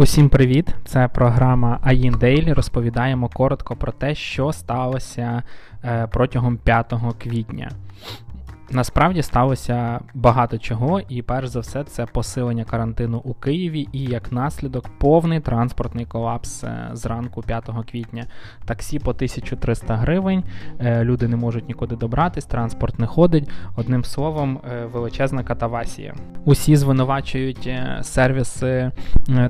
Усім привіт! Це програма AIN Дейлі. Розповідаємо коротко про те, що сталося е, протягом 5 квітня. Насправді сталося багато чого, і перш за все, це посилення карантину у Києві і як наслідок повний транспортний колапс е, зранку 5 квітня. Таксі по 1300 гривень, е, люди не можуть нікуди добратись, транспорт не ходить. Одним словом, е, величезна катавасія. Усі звинувачують сервіси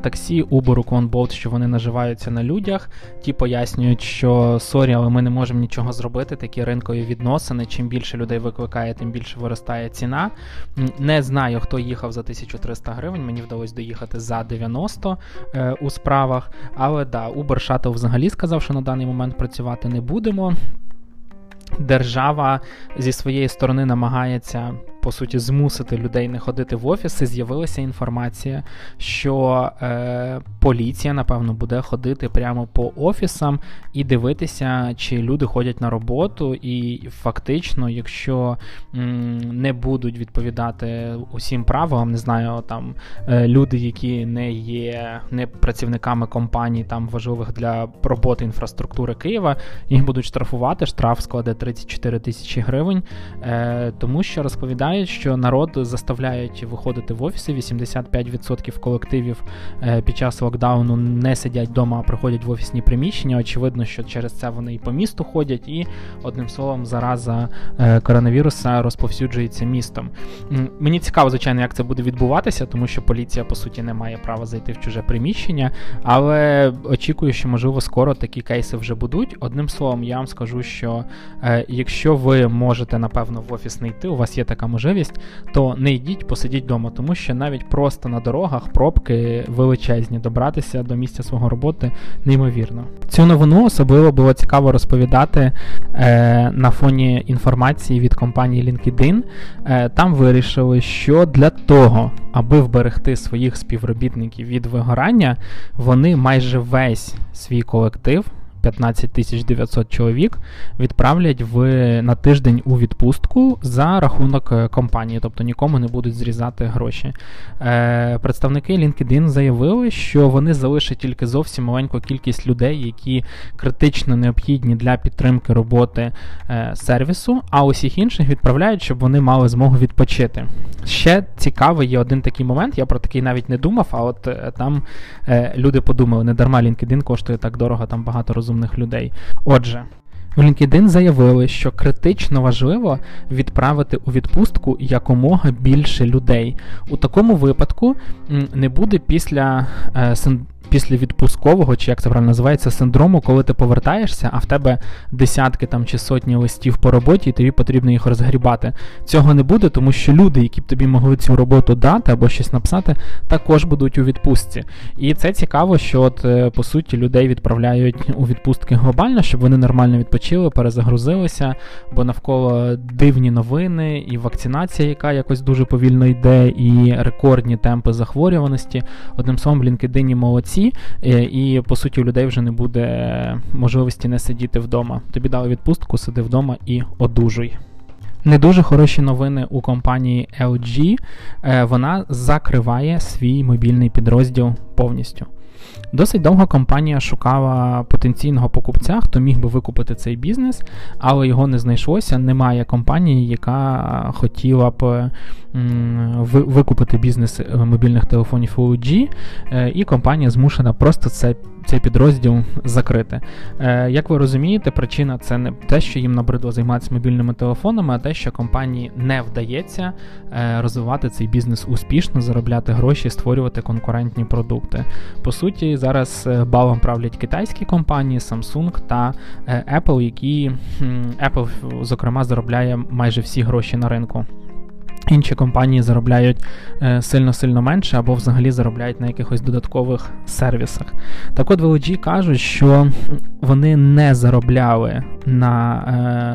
таксі, Uber, Bolt, що вони наживаються на людях. Ті пояснюють, що сорі, але ми не можемо нічого зробити. Такі ринкові відносини. Чим більше людей викликає, тим більше виростає ціна. Не знаю, хто їхав за 1300 гривень. Мені вдалося доїхати за 90 е, у справах. Але да, Uber Shuttle взагалі сказав, що на даний момент працювати не будемо. Держава зі своєї сторони намагається по суті змусити людей не ходити в офіси, з'явилася інформація, що е, поліція, напевно, буде ходити прямо по офісам і дивитися, чи люди ходять на роботу. І фактично, якщо м, не будуть відповідати усім правилам, не знаю, там е, люди, які не є не працівниками компаній, там важливих для роботи інфраструктури Києва, їх будуть штрафувати. Штраф складе 34 тисячі гривень, е, тому що розповідає розповідають, що народ заставляють виходити в офіси. 85% колективів е, під час локдауну не сидять вдома, а приходять в офісні приміщення. Очевидно, що через це вони і по місту ходять, і одним словом, зараза е, коронавіруса розповсюджується містом. Мені цікаво, звичайно, як це буде відбуватися, тому що поліція по суті не має права зайти в чуже приміщення, але очікую, що можливо скоро такі кейси вже будуть. Одним словом, я вам скажу, що е, якщо ви можете напевно в офіс не йти, у вас є така можливість можливість, то не йдіть, посидіть вдома, тому що навіть просто на дорогах пробки величезні, добратися до місця свого роботи неймовірно. Цю новину особливо було цікаво розповідати е, на фоні інформації від компанії LinkedIn. Е, Там вирішили, що для того, аби вберегти своїх співробітників від вигорання, вони майже весь свій колектив. 15 тисяч 900 чоловік відправлять в на тиждень у відпустку за рахунок е, компанії, тобто нікому не будуть зрізати гроші. Е, Представники LinkedIn заявили, що вони залишать тільки зовсім маленьку кількість людей, які критично необхідні для підтримки роботи е, сервісу, а усіх інших відправляють, щоб вони мали змогу відпочити. Ще цікавий є один такий момент, я про такий навіть не думав, а от е, там е, люди подумали, не дарма LinkedIn коштує так дорого, там багато розумних розумних людей. Отже. В LinkedIn заявили, що критично важливо відправити у відпустку якомога більше людей. У такому випадку не буде після е, після відпускового, чи як це правильно називається, синдрому, коли ти повертаєшся, а в тебе десятки там чи сотні листів по роботі, і тобі потрібно їх розгрібати. Цього не буде, тому що люди, які б тобі могли цю роботу дати або щось написати, також будуть у відпустці. І це цікаво, що от е, по суті людей відправляють у відпустки глобально, щоб вони нормально відпочили, перезагрузилися, бо навколо дивні новини, і вакцинація, яка якось дуже повільно йде, і рекордні темпи захворюваності. Одним словом, LinkedIn молодці всі, е, і по суті у людей вже не буде можливості не сидіти вдома. Тобі дали відпустку, сиди вдома і одужуй. Не дуже хороші новини у компанії LG. Е, вона закриває свій мобільний підрозділ повністю. Досить довго компанія шукала потенційного покупця, хто міг би викупити цей бізнес, але його не знайшлося. Немає компанії, яка хотіла б викупити бізнес е, мобільних телефонів LG, е, і компанія змушена просто це цей підрозділ закрити. Е, Як ви розумієте, причина це не те, що їм набридло займатися мобільними телефонами, а те, що компанії не вдається розвивати цей бізнес успішно, заробляти гроші, створювати конкурентні продукти. По суті, зараз е, балом правлять китайські компанії, Samsung та е, Apple, які Apple, зокрема, заробляє майже всі гроші на ринку. Інші компанії заробляють сильно-сильно менше або взагалі заробляють на якихось додаткових сервісах. Так от в LG кажуть, що вони не заробляли на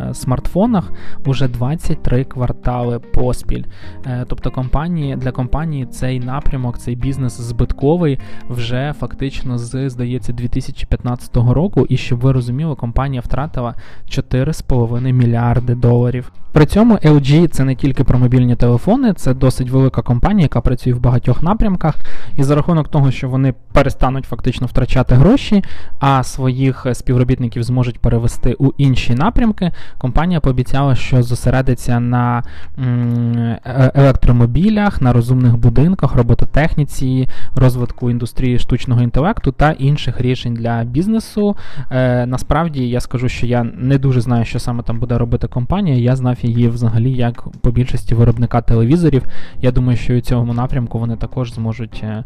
е, смартфонах уже 23 квартали поспіль. Е, тобто компанії, для компанії цей напрямок, цей бізнес збитковий вже фактично з, здається, 2015 року. І щоб ви розуміли, компанія втратила 4,5 мільярди доларів. При цьому LG це не тільки про мобільні телефони, це досить велика компанія, яка працює в багатьох напрямках. І за рахунок того, що вони перестануть фактично втрачати гроші, а своїх співробітників зможуть перевести у інші напрямки, компанія пообіцяла, що зосередиться на е, електромобілях, на розумних будинках, робототехніці, розвитку індустрії штучного інтелекту та інших рішень для бізнесу. Е, насправді я скажу, що я не дуже знаю, що саме там буде робити компанія. Я знав її взагалі як по більшості виробника телевізорів. Я думаю, що у цьому напрямку вони також зможуть е,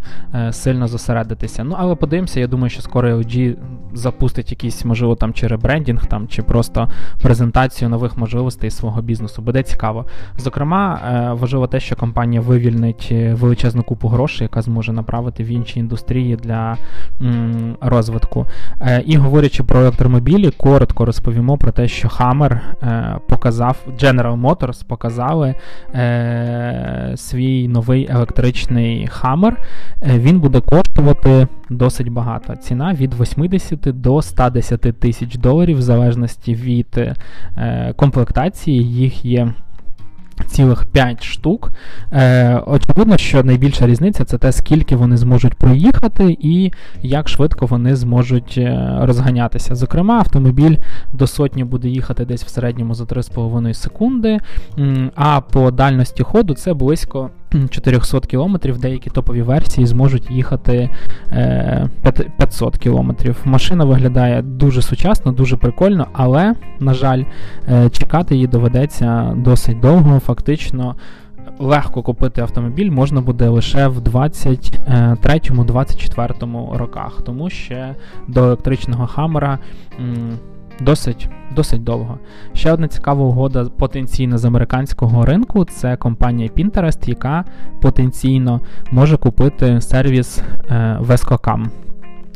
сильно зосередитися. Ну але подивимося, я думаю, що скоро LG запустить якийсь, можливо, там чи ребрендінг, там чи просто презентацію нових можливостей свого бізнесу. Буде цікаво. Зокрема, е, важливо те, що компанія вивільнить е, величезну купу грошей, яка зможе направити в інші індустрії для м, розвитку. Е, і говорячи про електромобілі, коротко розповімо про те, що Hammer показав General Motors показали свій новий електричний Hammer. Він буде коштувати досить багато. Ціна від 80 до 110 тисяч доларів, в залежності від е, комплектації, їх є. Цілих 5 штук. Е, Очевидно, що найбільша різниця це те, скільки вони зможуть проїхати і як швидко вони зможуть е, розганятися. Зокрема, автомобіль до сотні буде їхати десь в середньому за 3,5 секунди, а по дальності ходу це близько 400 км, деякі топові версії зможуть їхати 500 е, км. Машина виглядає дуже сучасно, дуже прикольно, але, на жаль, е, чекати її доведеться досить довго. Фактично. Легко купити автомобіль можна буде лише в 23-24 роках, тому що до електричного хамера досить досить довго. Ще одна цікава угода потенційно з американського ринку це компанія Pinterest, яка потенційно може купити сервіс е, Vescocam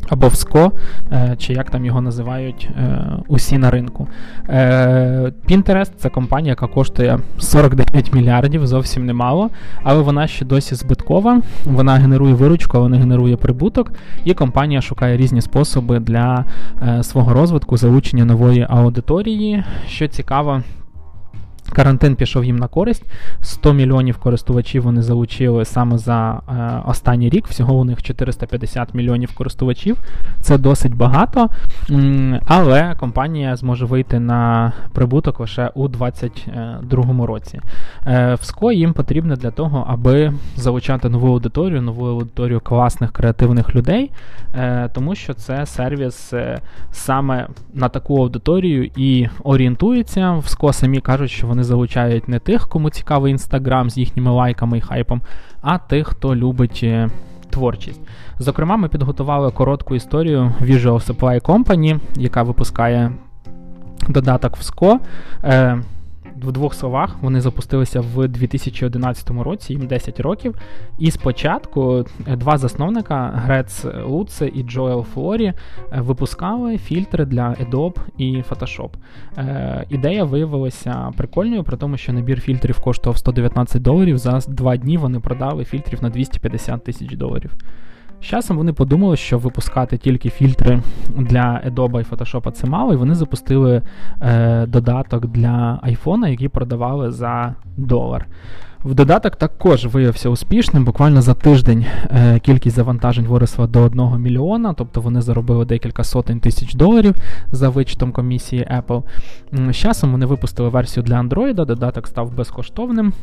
або ВСКО, е, чи як там його називають е, усі на ринку. Е, Pinterest це компанія, яка коштує 49 мільярдів, зовсім немало, але вона ще досі збиткова. Вона генерує виручку, вона генерує прибуток, і компанія шукає різні способи для свого розвитку, залучення нової аудиторії. Що цікаво, Карантин пішов їм на користь. 100 мільйонів користувачів вони залучили саме за е, останній рік. Всього у них 450 мільйонів користувачів. Це досить багато. Але компанія зможе вийти на прибуток лише у 2022 році. Е, ВСКО їм потрібно для того, аби залучати нову аудиторію, нову аудиторію класних креативних людей, е, тому що це сервіс е, саме на таку аудиторію і орієнтується. ВСКО самі кажуть, що вони залучають не тих, кому цікавий інстаграм з їхніми лайками і хайпом, а тих, хто любить е, творчість. Зокрема, ми підготували коротку історію Visual Supply Company, яка випускає додаток в SCO. В двох словах вони запустилися в 2011 році, їм 10 років. І спочатку е, два засновника Грец Луце і Джоел Флорі е, випускали фільтри для Adobe і Photoshop. Е, ідея виявилася прикольною, при тому, що набір фільтрів коштував 119 доларів. За два дні вони продали фільтрів на 250 тисяч доларів. З часом вони подумали, що випускати тільки фільтри для Adobe і Photoshop це мало, і вони запустили е, додаток для iPhone, який продавали за долар. В додаток також виявився успішним. Буквально за тиждень е, кількість завантажень виросла до 1 мільйона, тобто вони заробили декілька сотень тисяч доларів за вичтом комісії Apple. З часом вони випустили версію для Android, додаток став безкоштовним.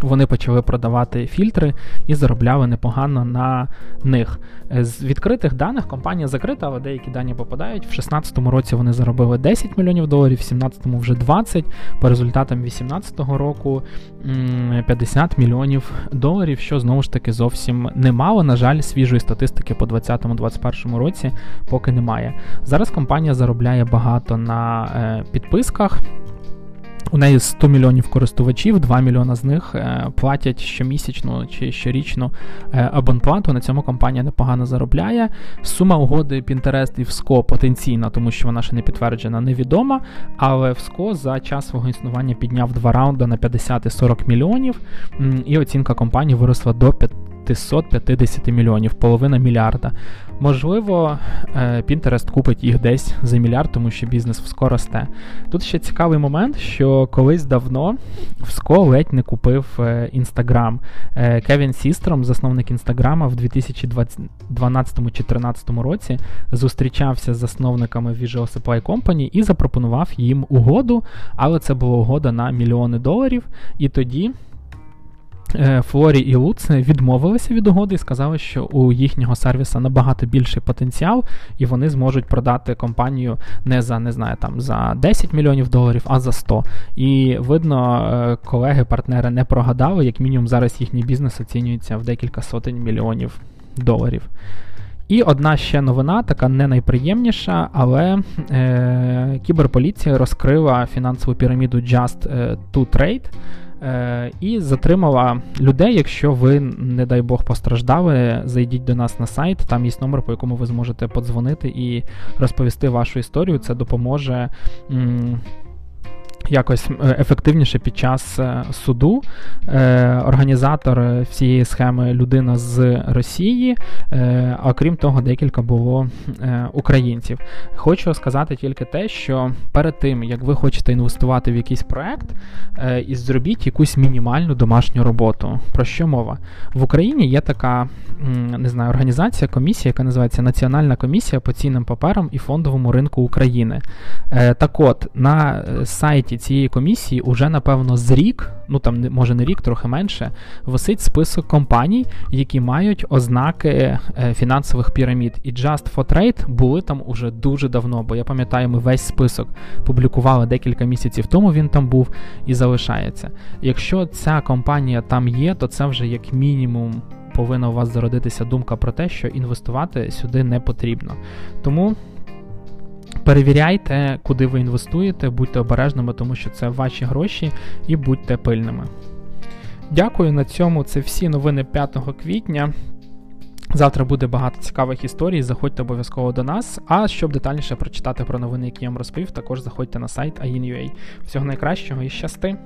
Вони почали продавати фільтри і заробляли непогано на них. З відкритих даних компанія закрита, але деякі дані попадають. В 2016 році вони заробили 10 мільйонів доларів, в 2017 вже 20, по результатам 2018 року 50 мільйонів доларів, що знову ж таки зовсім немало. На жаль, свіжої статистики по 2020-2021 році поки немає. Зараз компанія заробляє багато на е, підписках. У неї 100 мільйонів користувачів, 2 мільйона з них е, платять щомісячну чи щорічну е, абонплату. На цьому компанія непогано заробляє. Сума угоди Pinterest і ВСКО потенційна, тому що вона ще не підтверджена, невідома. Але ВСКО за час свого існування підняв два раунди на 50 і 40 мільйонів, і оцінка компанії виросла до 550 мільйонів, половина мільярда. Можливо, е, Pinterest купить їх десь за мільярд, тому що бізнес вско росте. Тут ще цікавий момент, що колись давно Вско ледь не купив Інстаграм. Е, Кевін Сістром, засновник Інстаграма, в 2012-2013 році зустрічався з засновниками Visual Supply Company і запропонував їм угоду, але це була угода на мільйони доларів. І тоді. Е, Флорі і Луц відмовилися від угоди і сказали, що у їхнього сервіса набагато більший потенціал, і вони зможуть продати компанію не за не знаю, там за 10 мільйонів доларів, а за 100. І видно, е, колеги-партнери не прогадали, як мінімум зараз їхній бізнес оцінюється в декілька сотень мільйонів доларів. І одна ще новина, така не найприємніша, але е, кіберполіція розкрила фінансову піраміду Just to Trade. Е, і затримала людей. Якщо ви, не дай Бог, постраждали, зайдіть до нас на сайт, там є номер, по якому ви зможете подзвонити і розповісти вашу історію. Це допоможе. М- Якось е, ефективніше під час е, суду. Е, Організатор всієї схеми людина з Росії, е, а крім того, декілька було українців. Хочу сказати тільки те, що перед тим, як ви хочете інвестувати в якийсь проект, і зробіть якусь мінімальну домашню роботу. Про що мова? В Україні є така не знаю, організація, комісія, яка називається Національна комісія по цінним паперам і фондовому ринку України. Так от, на сайті сайті цієї комісії уже, напевно, з рік, ну там може не рік, трохи менше, висить список компаній, які мають ознаки е, фінансових пірамід. І Just for Trade були там уже дуже давно, бо я пам'ятаю, ми весь список публікували декілька місяців тому. Він там був і залишається. Якщо ця компанія там є, то це вже як мінімум. Повинна у вас зародитися думка про те, що інвестувати сюди не потрібно. Тому Перевіряйте, куди ви інвестуєте, будьте обережними, тому що це ваші гроші, і будьте пильними. Дякую на цьому. Це всі новини 5 квітня. Завтра буде багато цікавих історій. Заходьте обов'язково до нас. А щоб детальніше прочитати про новини, які я вам розповів, також заходьте на сайт AIN.ua. Всього найкращого і щасти!